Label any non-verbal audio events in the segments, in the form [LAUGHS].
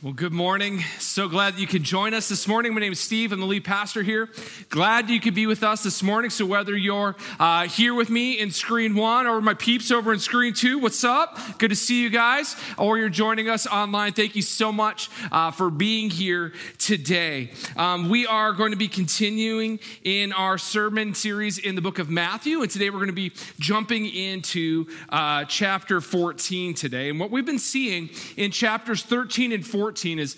Well, good morning. So glad you could join us this morning. My name is Steve. I'm the lead pastor here. Glad you could be with us this morning. So, whether you're uh, here with me in screen one or my peeps over in screen two, what's up? Good to see you guys. Or you're joining us online, thank you so much uh, for being here today. Um, we are going to be continuing in our sermon series in the book of Matthew. And today we're going to be jumping into uh, chapter 14 today. And what we've been seeing in chapters 13 and 14 14 is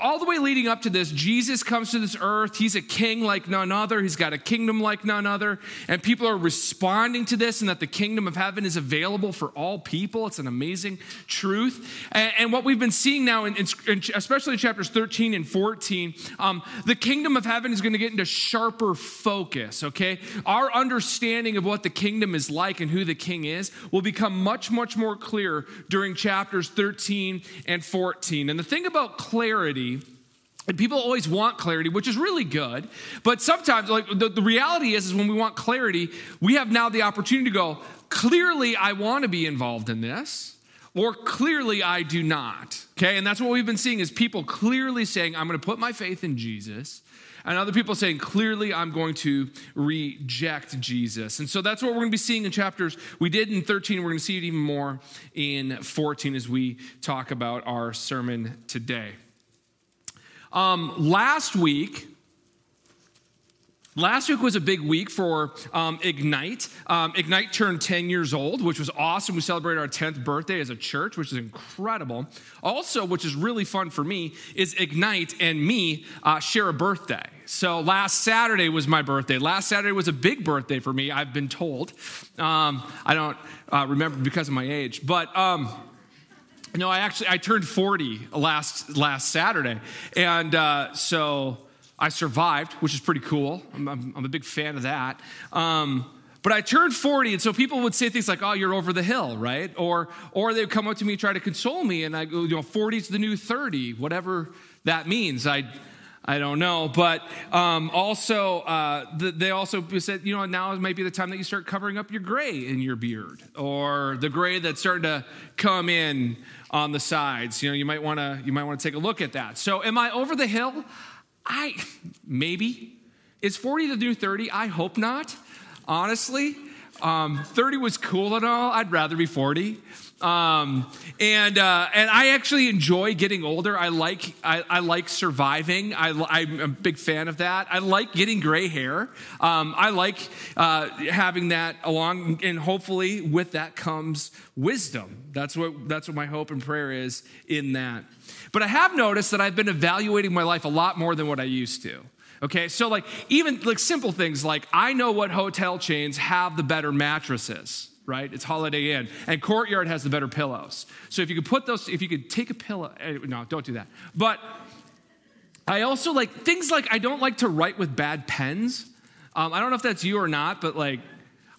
all the way leading up to this, Jesus comes to this earth. He's a king like none other. He's got a kingdom like none other. And people are responding to this, and that the kingdom of heaven is available for all people. It's an amazing truth. And, and what we've been seeing now, in, in, especially chapters 13 and 14, um, the kingdom of heaven is going to get into sharper focus, okay? Our understanding of what the kingdom is like and who the king is will become much, much more clear during chapters 13 and 14. And the thing about clarity, and people always want clarity, which is really good. But sometimes, like the, the reality is, is when we want clarity, we have now the opportunity to go, clearly I want to be involved in this, or clearly I do not. Okay, and that's what we've been seeing is people clearly saying, I'm going to put my faith in Jesus. And other people saying, clearly, I'm going to reject Jesus. And so that's what we're going to be seeing in chapters. We did in 13, we're going to see it even more in 14 as we talk about our sermon today. Um, last week, Last week was a big week for um, Ignite. Um, Ignite turned 10 years old, which was awesome. We celebrated our 10th birthday as a church, which is incredible. Also, which is really fun for me, is Ignite and me uh, share a birthday. So last Saturday was my birthday. Last Saturday was a big birthday for me, I've been told. Um, I don't uh, remember because of my age, but. No, I actually I turned 40 last last Saturday, and uh, so I survived, which is pretty cool. I'm, I'm, I'm a big fan of that. Um, but I turned 40, and so people would say things like, "Oh, you're over the hill," right? Or or they would come up to me and try to console me, and I go, "You know, 40 is the new 30, whatever that means." I I don't know. But um, also, uh, the, they also said, you know, now might be the time that you start covering up your gray in your beard or the gray that's starting to come in on the sides. You know, you might want to you might want to take a look at that. So, am I over the hill? I maybe. Is 40 the new 30? I hope not. Honestly, um, 30 was cool and all. I'd rather be 40. Um, and uh, and I actually enjoy getting older. I like I, I like surviving. I, am a big fan of that. I like getting gray hair. Um, I like uh, having that along, and hopefully with that comes wisdom. That's what that's what my hope and prayer is in that. But I have noticed that I've been evaluating my life a lot more than what I used to. Okay, so like even like simple things like I know what hotel chains have the better mattresses right? It's Holiday Inn. And Courtyard has the better pillows. So if you could put those, if you could take a pillow, eh, no, don't do that. But I also like things like I don't like to write with bad pens. Um, I don't know if that's you or not, but like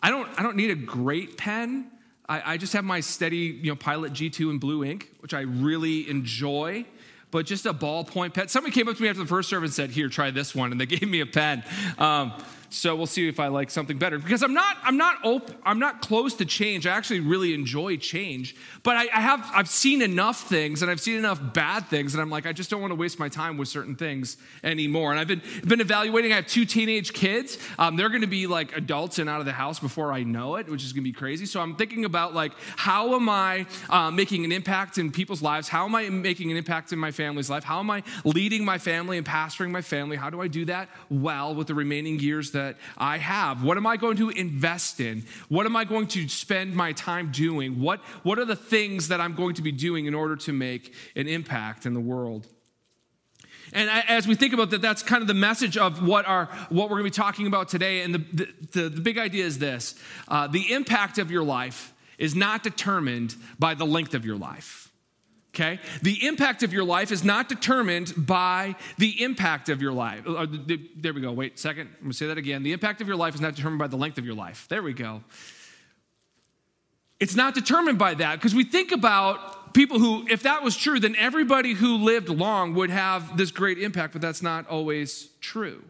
I don't, I don't need a great pen. I, I just have my steady, you know, Pilot G2 in blue ink, which I really enjoy but just a ballpoint pen. Somebody came up to me after the first service and said, Here, try this one. And they [LAUGHS] gave me a pen. Um, so we'll see if I like something better. Because I'm not, I'm not open, I'm not close to change. I actually really enjoy change. But I, I have I've seen enough things and I've seen enough bad things, and I'm like, I just don't want to waste my time with certain things anymore. And I've been been evaluating. I have two teenage kids. Um, they're going to be like adults and out of the house before I know it, which is going to be crazy. So I'm thinking about like, how am I uh, making an impact in people's lives? How am I making an impact in my family's life? How am I leading my family and pastoring my family? How do I do that well with the remaining years that I have? What am I going to invest in? What am I going to spend my time doing? What, what are the things that I'm going to be doing in order to make an impact in the world? And as we think about that, that's kind of the message of what, our, what we're going to be talking about today. And the, the, the big idea is this uh, the impact of your life is not determined by the length of your life okay? The impact of your life is not determined by the impact of your life. Uh, there we go. Wait a second. I'm going to say that again. The impact of your life is not determined by the length of your life. There we go. It's not determined by that because we think about people who, if that was true, then everybody who lived long would have this great impact, but that's not always true.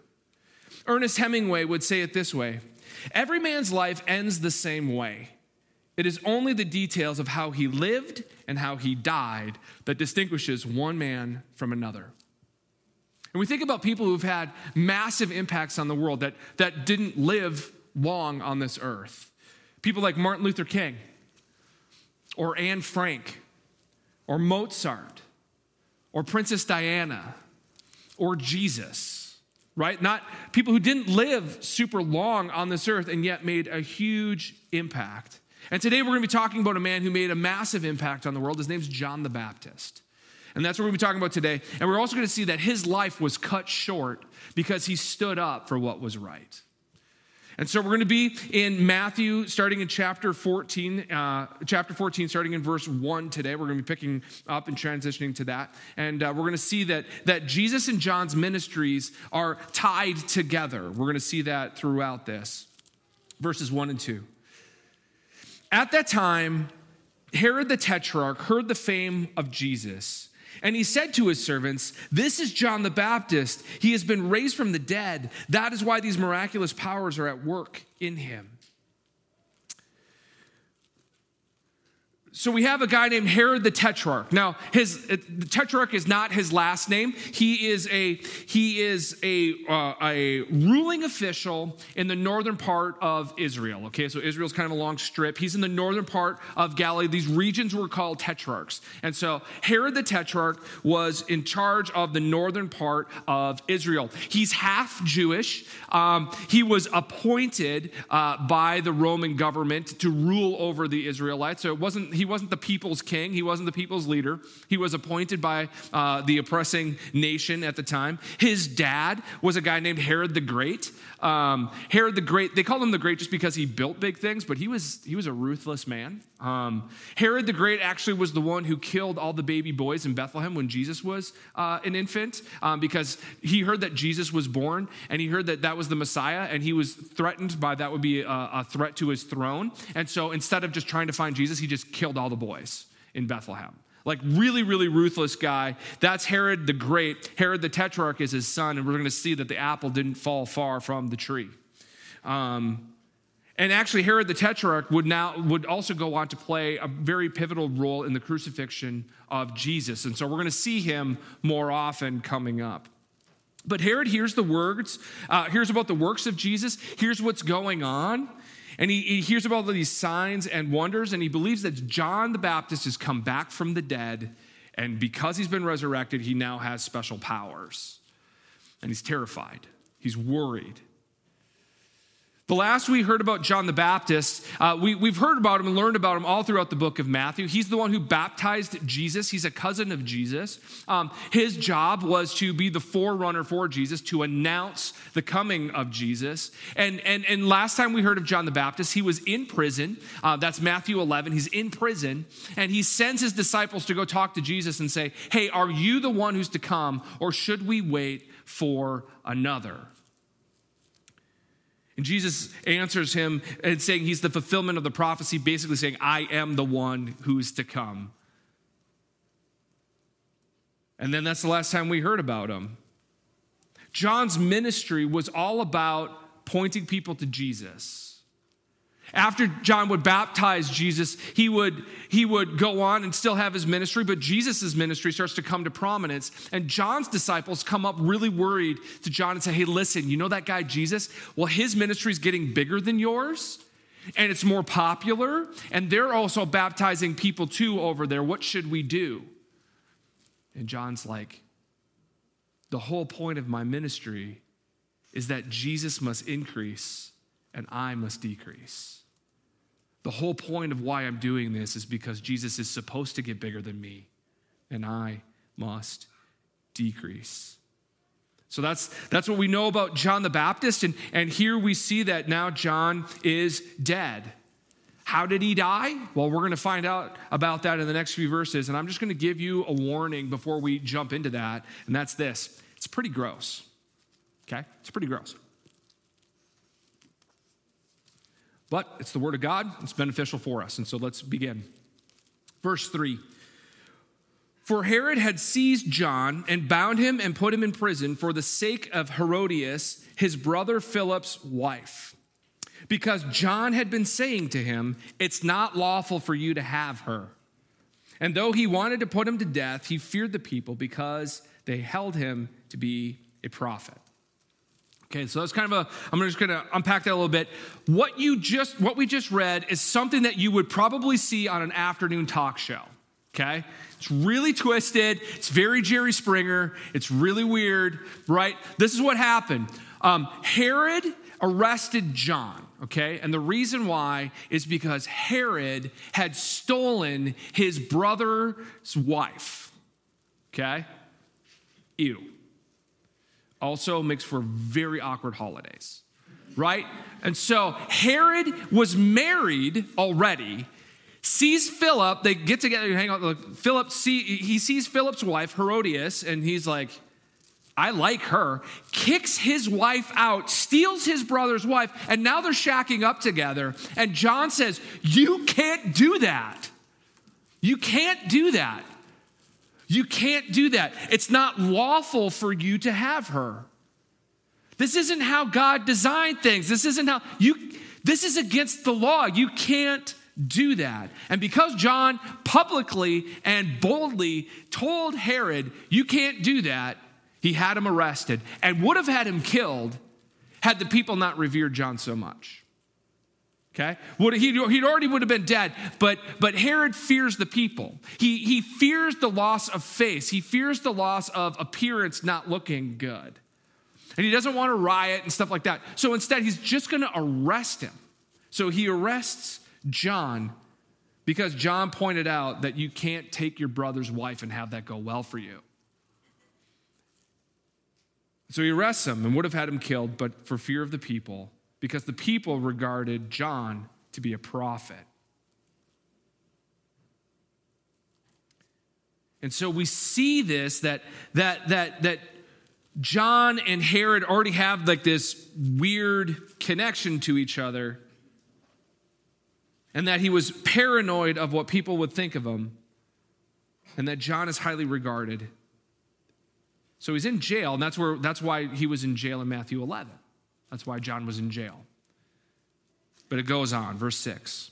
Ernest Hemingway would say it this way Every man's life ends the same way It is only the details of how he lived and how he died that distinguishes one man from another. And we think about people who've had massive impacts on the world that, that didn't live long on this earth. People like Martin Luther King, or Anne Frank, or Mozart, or Princess Diana, or Jesus, right? Not people who didn't live super long on this earth and yet made a huge impact. And today we're going to be talking about a man who made a massive impact on the world. His name's John the Baptist. And that's what we're going to be talking about today. And we're also going to see that his life was cut short because he stood up for what was right. And so we're going to be in Matthew, starting in chapter 14, uh, chapter 14, starting in verse 1 today. We're going to be picking up and transitioning to that. And uh, we're going to see that, that Jesus and John's ministries are tied together. We're going to see that throughout this. Verses 1 and 2. At that time, Herod the Tetrarch heard the fame of Jesus. And he said to his servants, This is John the Baptist. He has been raised from the dead. That is why these miraculous powers are at work in him. So we have a guy named Herod the Tetrarch. Now, his the Tetrarch is not his last name. He is a he is a uh, a ruling official in the northern part of Israel. Okay, so Israel's kind of a long strip. He's in the northern part of Galilee. These regions were called tetrarchs, and so Herod the Tetrarch was in charge of the northern part of Israel. He's half Jewish. Um, he was appointed uh, by the Roman government to rule over the Israelites. So it wasn't he wasn't the people's king, he wasn't the people's leader. He was appointed by uh, the oppressing nation at the time. His dad was a guy named Herod the Great. Um, Herod the Great, they called him the Great just because he built big things, but he was, he was a ruthless man. Um, Herod the Great actually was the one who killed all the baby boys in Bethlehem when Jesus was uh, an infant um, because he heard that Jesus was born and he heard that that was the Messiah and he was threatened by that would be a, a threat to his throne. And so instead of just trying to find Jesus, he just killed all the boys in Bethlehem. Like, really, really ruthless guy. That's Herod the Great. Herod the Tetrarch is his son, and we're going to see that the apple didn't fall far from the tree. Um, and actually, Herod the Tetrarch would now would also go on to play a very pivotal role in the crucifixion of Jesus. And so we're going to see him more often coming up. But Herod hears the words, uh, hears about the works of Jesus, hears what's going on, and he, he hears about all these signs and wonders, and he believes that John the Baptist has come back from the dead, and because he's been resurrected, he now has special powers. And he's terrified, he's worried. The last we heard about John the Baptist, uh, we, we've heard about him and learned about him all throughout the book of Matthew. He's the one who baptized Jesus. He's a cousin of Jesus. Um, his job was to be the forerunner for Jesus, to announce the coming of Jesus. And, and, and last time we heard of John the Baptist, he was in prison. Uh, that's Matthew 11. He's in prison, and he sends his disciples to go talk to Jesus and say, Hey, are you the one who's to come, or should we wait for another? And Jesus answers him and saying he's the fulfillment of the prophecy, basically saying, I am the one who's to come. And then that's the last time we heard about him. John's ministry was all about pointing people to Jesus. After John would baptize Jesus, he would, he would go on and still have his ministry, but Jesus' ministry starts to come to prominence. And John's disciples come up really worried to John and say, Hey, listen, you know that guy Jesus? Well, his ministry is getting bigger than yours, and it's more popular, and they're also baptizing people too over there. What should we do? And John's like, The whole point of my ministry is that Jesus must increase and I must decrease. The whole point of why I'm doing this is because Jesus is supposed to get bigger than me, and I must decrease. So that's, that's what we know about John the Baptist. And, and here we see that now John is dead. How did he die? Well, we're going to find out about that in the next few verses. And I'm just going to give you a warning before we jump into that. And that's this it's pretty gross. Okay? It's pretty gross. But it's the Word of God, it's beneficial for us. And so let's begin. Verse 3 For Herod had seized John and bound him and put him in prison for the sake of Herodias, his brother Philip's wife. because John had been saying to him, It's not lawful for you to have her. And though he wanted to put him to death, he feared the people because they held him to be a prophet. Okay, so that's kind of a, I'm just gonna unpack that a little bit. What you just, what we just read is something that you would probably see on an afternoon talk show. Okay? It's really twisted. It's very Jerry Springer. It's really weird, right? This is what happened. Um, Herod arrested John, okay? And the reason why is because Herod had stolen his brother's wife, okay? Ew. Also makes for very awkward holidays, right? And so Herod was married already sees Philip, they get together, hang out. Philip see, he sees Philip's wife, Herodias, and he's like, I like her, kicks his wife out, steals his brother's wife, and now they're shacking up together. And John says, You can't do that. You can't do that. You can't do that. It's not lawful for you to have her. This isn't how God designed things. This isn't how you, this is against the law. You can't do that. And because John publicly and boldly told Herod, You can't do that, he had him arrested and would have had him killed had the people not revered John so much. Okay? Would, he, he'd already would have been dead, but, but Herod fears the people. He, he fears the loss of face. He fears the loss of appearance not looking good. And he doesn't want to riot and stuff like that. So instead, he's just going to arrest him. So he arrests John because John pointed out that you can't take your brother's wife and have that go well for you. So he arrests him and would have had him killed, but for fear of the people, because the people regarded John to be a prophet. And so we see this that that that that John and Herod already have like this weird connection to each other. And that he was paranoid of what people would think of him. And that John is highly regarded. So he's in jail, and that's, where, that's why he was in jail in Matthew 11. That's why John was in jail. But it goes on, verse 6.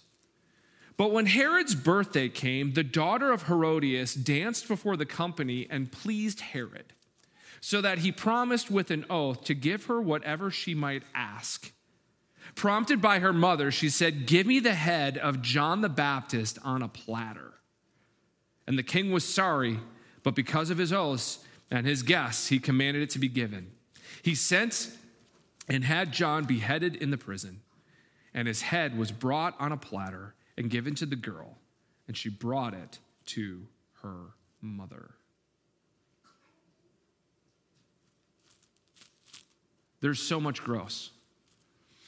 But when Herod's birthday came, the daughter of Herodias danced before the company and pleased Herod, so that he promised with an oath to give her whatever she might ask. Prompted by her mother, she said, Give me the head of John the Baptist on a platter. And the king was sorry, but because of his oaths, and his guests, he commanded it to be given. He sent and had John beheaded in the prison, and his head was brought on a platter and given to the girl, and she brought it to her mother. There's so much gross.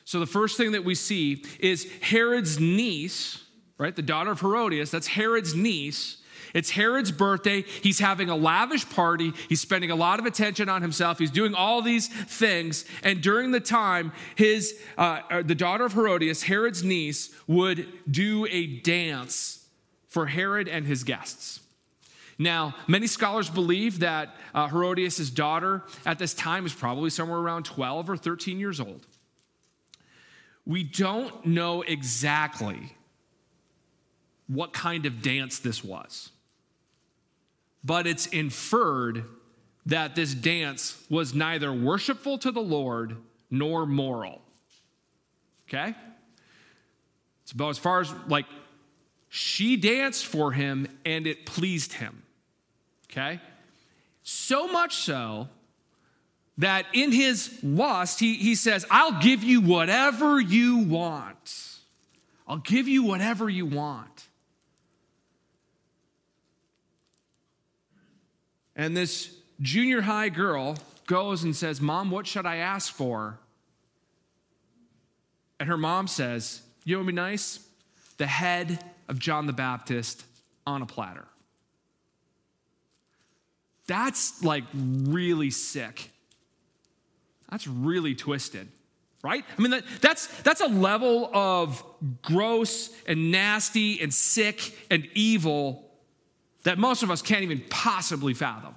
So, the first thing that we see is Herod's niece, right? The daughter of Herodias, that's Herod's niece, it's Herod's birthday. He's having a lavish party. He's spending a lot of attention on himself. He's doing all these things. And during the time, his uh, uh, the daughter of Herodias, Herod's niece, would do a dance for Herod and his guests. Now, many scholars believe that uh, Herodias' daughter at this time is probably somewhere around 12 or 13 years old. We don't know exactly what kind of dance this was but it's inferred that this dance was neither worshipful to the Lord nor moral. Okay? It's about as far as like she danced for him and it pleased him. Okay? So much so that in his lust, he, he says, I'll give you whatever you want. I'll give you whatever you want. And this junior high girl goes and says, Mom, what should I ask for? And her mom says, You know what would be nice? The head of John the Baptist on a platter. That's like really sick. That's really twisted, right? I mean, that, that's, that's a level of gross and nasty and sick and evil that most of us can't even possibly fathom.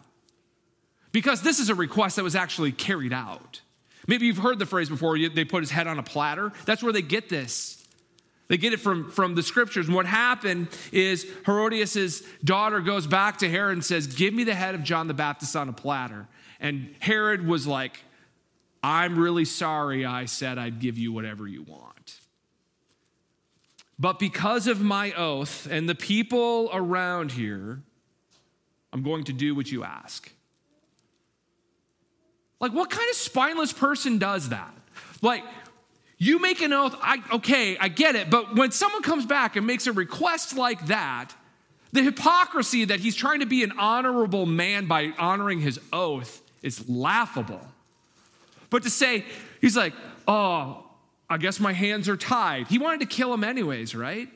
Because this is a request that was actually carried out. Maybe you've heard the phrase before, they put his head on a platter. That's where they get this. They get it from, from the scriptures. And what happened is Herodias' daughter goes back to Herod and says, Give me the head of John the Baptist on a platter. And Herod was like, I'm really sorry I said I'd give you whatever you want. But because of my oath and the people around here, I'm going to do what you ask. Like, what kind of spineless person does that? Like, you make an oath, I, okay, I get it, but when someone comes back and makes a request like that, the hypocrisy that he's trying to be an honorable man by honoring his oath is laughable. But to say, he's like, oh, I guess my hands are tied. He wanted to kill him anyways, right?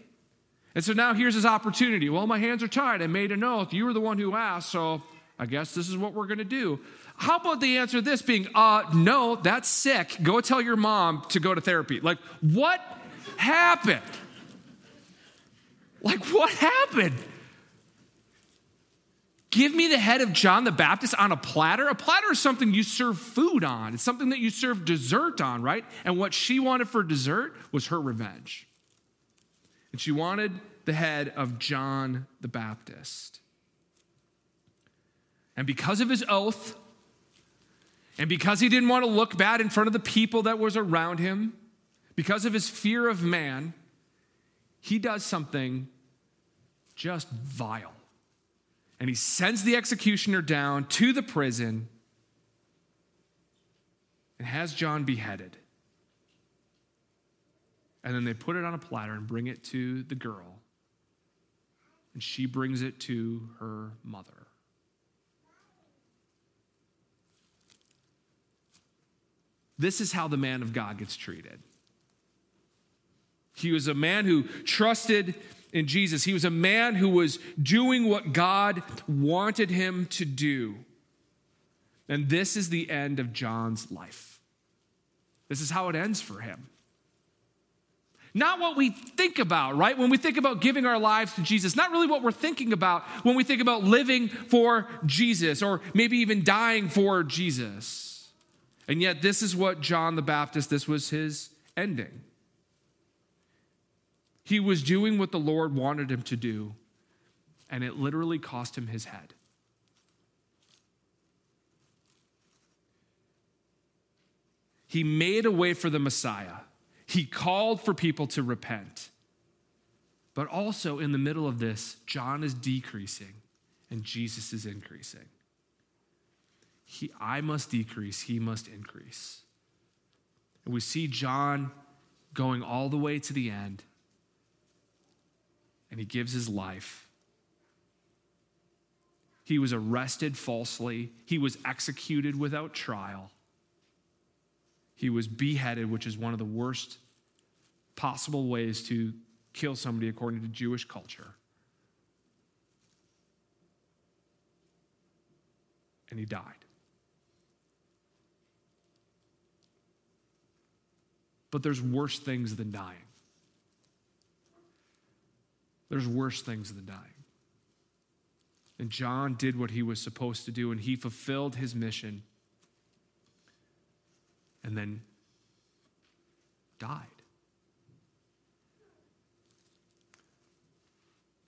And so now here's his opportunity. Well, my hands are tied. I made an oath. You were the one who asked, so I guess this is what we're going to do. How about the answer to this being, uh, no, that's sick. Go tell your mom to go to therapy. Like, what happened? Like, what happened? Give me the head of John the Baptist on a platter. A platter is something you serve food on, it's something that you serve dessert on, right? And what she wanted for dessert was her revenge. And she wanted the head of John the Baptist. And because of his oath, and because he didn't want to look bad in front of the people that was around him, because of his fear of man, he does something just vile. And he sends the executioner down to the prison and has John beheaded. And then they put it on a platter and bring it to the girl. And she brings it to her mother. This is how the man of God gets treated. He was a man who trusted in Jesus. He was a man who was doing what God wanted him to do. And this is the end of John's life. This is how it ends for him. Not what we think about, right? When we think about giving our lives to Jesus, not really what we're thinking about when we think about living for Jesus or maybe even dying for Jesus. And yet, this is what John the Baptist, this was his ending. He was doing what the Lord wanted him to do, and it literally cost him his head. He made a way for the Messiah. He called for people to repent. But also, in the middle of this, John is decreasing and Jesus is increasing. He, I must decrease, he must increase. And we see John going all the way to the end and he gives his life. He was arrested falsely, he was executed without trial, he was beheaded, which is one of the worst possible ways to kill somebody according to Jewish culture. And he died. But there's worse things than dying. There's worse things than dying. And John did what he was supposed to do, and he fulfilled his mission and then died.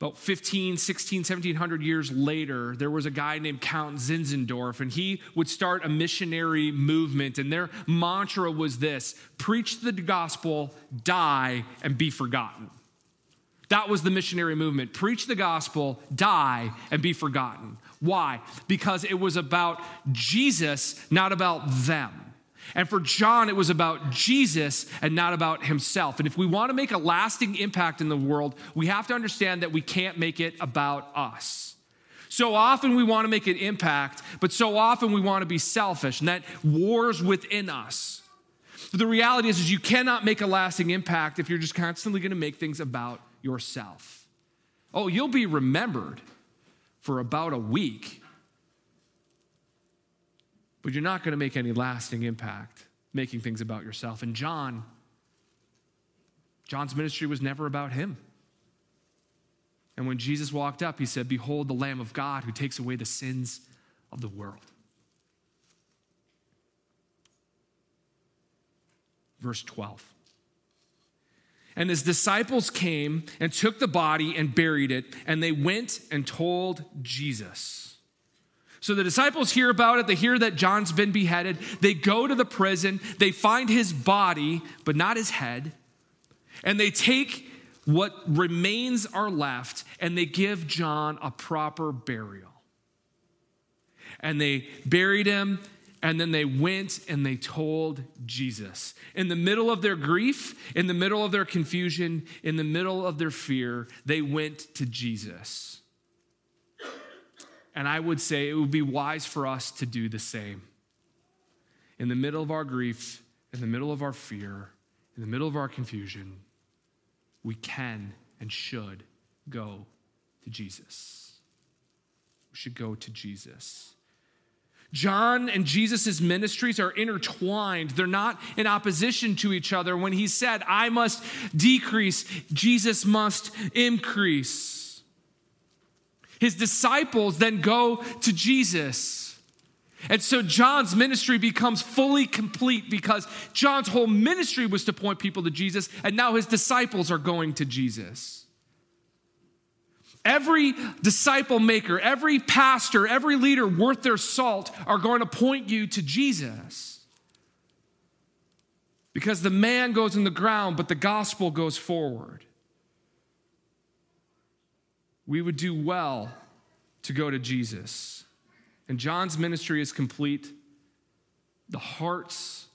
About 15, 16, 1700 years later, there was a guy named Count Zinzendorf, and he would start a missionary movement. And their mantra was this preach the gospel, die, and be forgotten. That was the missionary movement. Preach the gospel, die, and be forgotten. Why? Because it was about Jesus, not about them. And for John, it was about Jesus and not about himself. And if we want to make a lasting impact in the world, we have to understand that we can't make it about us. So often we want to make an impact, but so often we want to be selfish, and that wars within us. But the reality is, is you cannot make a lasting impact if you're just constantly going to make things about yourself. Oh, you'll be remembered for about a week, but you're not going to make any lasting impact making things about yourself. And John, John's ministry was never about him. And when Jesus walked up, he said, Behold, the Lamb of God who takes away the sins of the world. Verse 12. And his disciples came and took the body and buried it, and they went and told Jesus. So the disciples hear about it. They hear that John's been beheaded. They go to the prison. They find his body, but not his head. And they take what remains are left and they give John a proper burial. And they buried him and then they went and they told Jesus. In the middle of their grief, in the middle of their confusion, in the middle of their fear, they went to Jesus. And I would say it would be wise for us to do the same. In the middle of our grief, in the middle of our fear, in the middle of our confusion, we can and should go to Jesus. We should go to Jesus. John and Jesus' ministries are intertwined. They're not in opposition to each other. When he said, I must decrease, Jesus must increase. His disciples then go to Jesus. And so John's ministry becomes fully complete because John's whole ministry was to point people to Jesus, and now his disciples are going to Jesus. Every disciple maker, every pastor, every leader worth their salt are going to point you to Jesus. Because the man goes in the ground, but the gospel goes forward. We would do well to go to Jesus. And John's ministry is complete. The hearts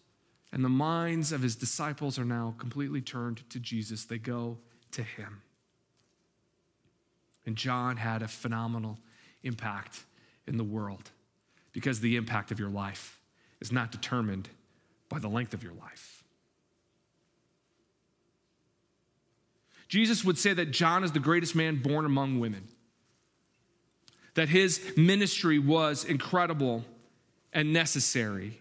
and the minds of his disciples are now completely turned to Jesus. They go to him. And John had a phenomenal impact in the world because the impact of your life is not determined by the length of your life. Jesus would say that John is the greatest man born among women, that his ministry was incredible and necessary.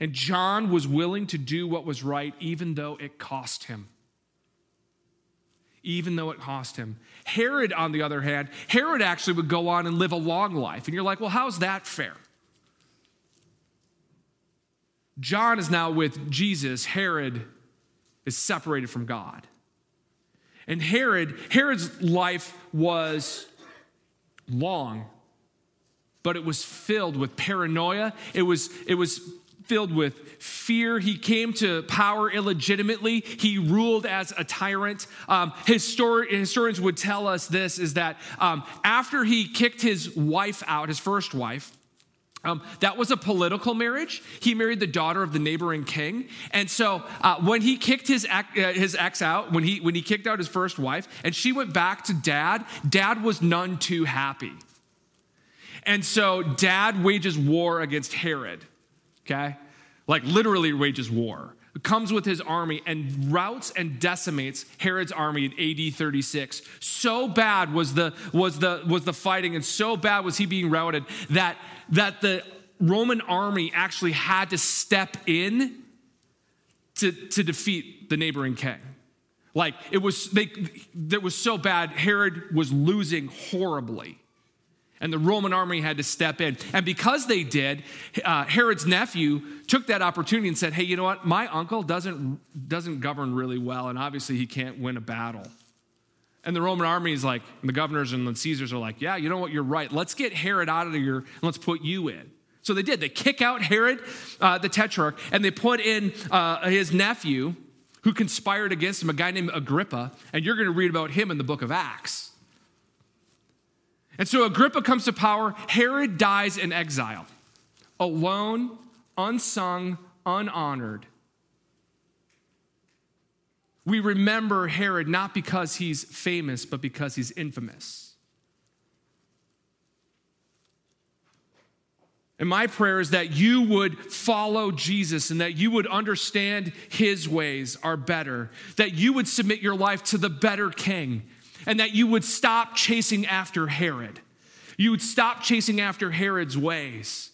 And John was willing to do what was right, even though it cost him even though it cost him. Herod, on the other hand, Herod actually would go on and live a long life. And you're like, well, how's that fair? John is now with Jesus. Herod is separated from God. And Herod, Herod's life was long, but it was filled with paranoia. It was, it was filled with fear. He came to power illegitimately. He ruled as a tyrant. Um, histori- historians would tell us this is that um, after he kicked his wife out, his first wife, um, that was a political marriage. He married the daughter of the neighboring king, and so uh, when he kicked his ex, uh, his ex out, when he when he kicked out his first wife, and she went back to dad, dad was none too happy, and so dad wages war against Herod okay? Like literally wages war. Comes with his army and routs and decimates Herod's army in AD 36. So bad was the, was the, was the fighting, and so bad was he being routed that, that the Roman army actually had to step in to, to defeat the neighboring king. Like it was, they, it was so bad, Herod was losing horribly and the Roman army had to step in. And because they did, uh, Herod's nephew took that opportunity and said, Hey, you know what? My uncle doesn't, doesn't govern really well, and obviously he can't win a battle. And the Roman army is like, the governors and the Caesars are like, Yeah, you know what? You're right. Let's get Herod out of here and let's put you in. So they did. They kick out Herod, uh, the tetrarch, and they put in uh, his nephew who conspired against him, a guy named Agrippa. And you're going to read about him in the book of Acts. And so Agrippa comes to power. Herod dies in exile, alone, unsung, unhonored. We remember Herod not because he's famous, but because he's infamous. And my prayer is that you would follow Jesus and that you would understand his ways are better, that you would submit your life to the better king, and that you would stop chasing after Herod. You would stop chasing after Herod's ways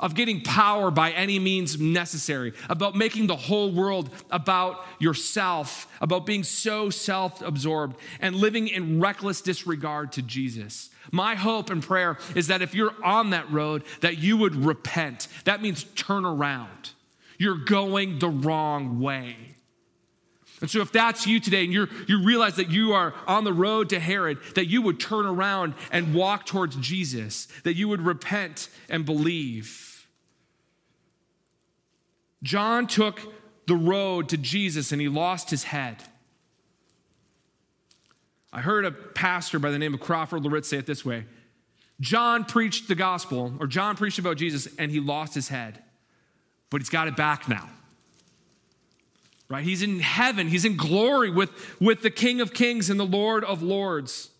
of getting power by any means necessary, about making the whole world about yourself, about being so self absorbed and living in reckless disregard to Jesus. My hope and prayer is that if you're on that road, that you would repent. That means turn around. You're going the wrong way. And so, if that's you today and you you realize that you are on the road to Herod, that you would turn around and walk towards Jesus, that you would repent and believe. John took the road to Jesus and he lost his head. I heard a pastor by the name of Crawford Loritts say it this way John preached the gospel, or John preached about Jesus, and he lost his head, but he's got it back now. Right? He's in heaven, he's in glory with, with the King of Kings and the Lord of Lords.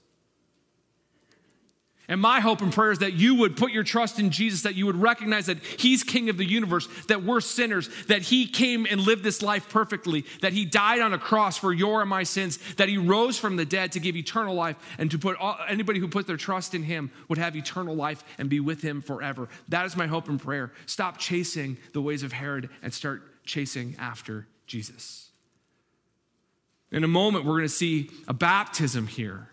And my hope and prayer is that you would put your trust in Jesus, that you would recognize that He's King of the universe, that we're sinners, that He came and lived this life perfectly, that He died on a cross for your and my sins, that He rose from the dead to give eternal life, and to put all, anybody who put their trust in Him would have eternal life and be with Him forever. That is my hope and prayer. Stop chasing the ways of Herod and start chasing after Jesus. In a moment, we're going to see a baptism here.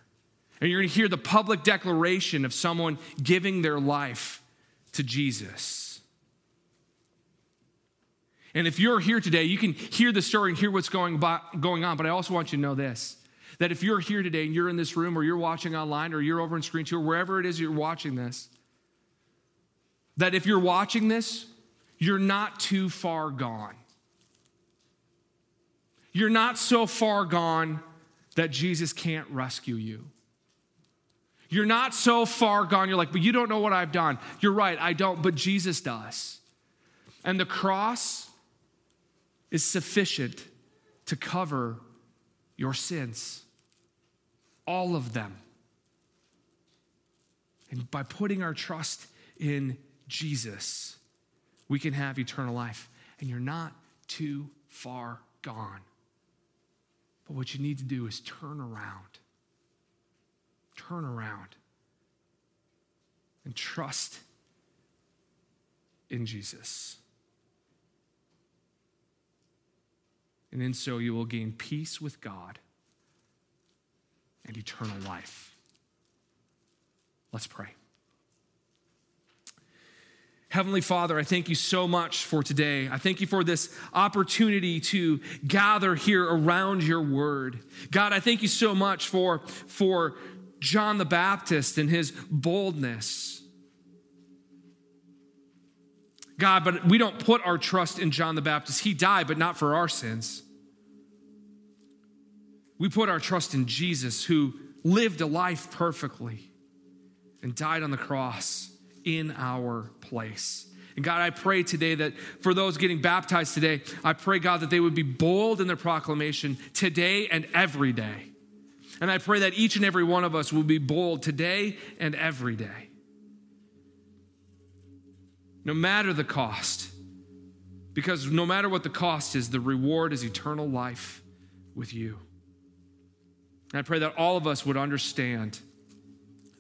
And you're going to hear the public declaration of someone giving their life to Jesus. And if you're here today, you can hear the story and hear what's going, by, going on. But I also want you to know this that if you're here today and you're in this room or you're watching online or you're over in screen two or wherever it is you're watching this, that if you're watching this, you're not too far gone. You're not so far gone that Jesus can't rescue you. You're not so far gone. You're like, but you don't know what I've done. You're right, I don't, but Jesus does. And the cross is sufficient to cover your sins, all of them. And by putting our trust in Jesus, we can have eternal life. And you're not too far gone. But what you need to do is turn around turn around and trust in Jesus. And in so, you will gain peace with God and eternal life. Let's pray. Heavenly Father, I thank you so much for today. I thank you for this opportunity to gather here around your word. God, I thank you so much for, for John the Baptist and his boldness. God, but we don't put our trust in John the Baptist. He died, but not for our sins. We put our trust in Jesus, who lived a life perfectly and died on the cross in our place. And God, I pray today that for those getting baptized today, I pray, God, that they would be bold in their proclamation today and every day. And I pray that each and every one of us will be bold today and every day. No matter the cost, because no matter what the cost is, the reward is eternal life with you. And I pray that all of us would understand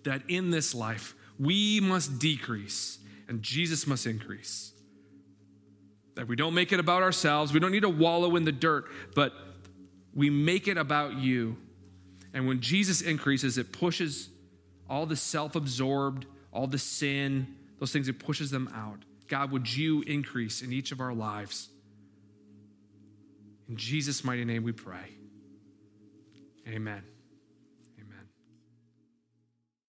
that in this life, we must decrease and Jesus must increase. That we don't make it about ourselves, we don't need to wallow in the dirt, but we make it about you and when Jesus increases, it pushes all the self absorbed, all the sin, those things, it pushes them out. God, would you increase in each of our lives? In Jesus' mighty name we pray. Amen.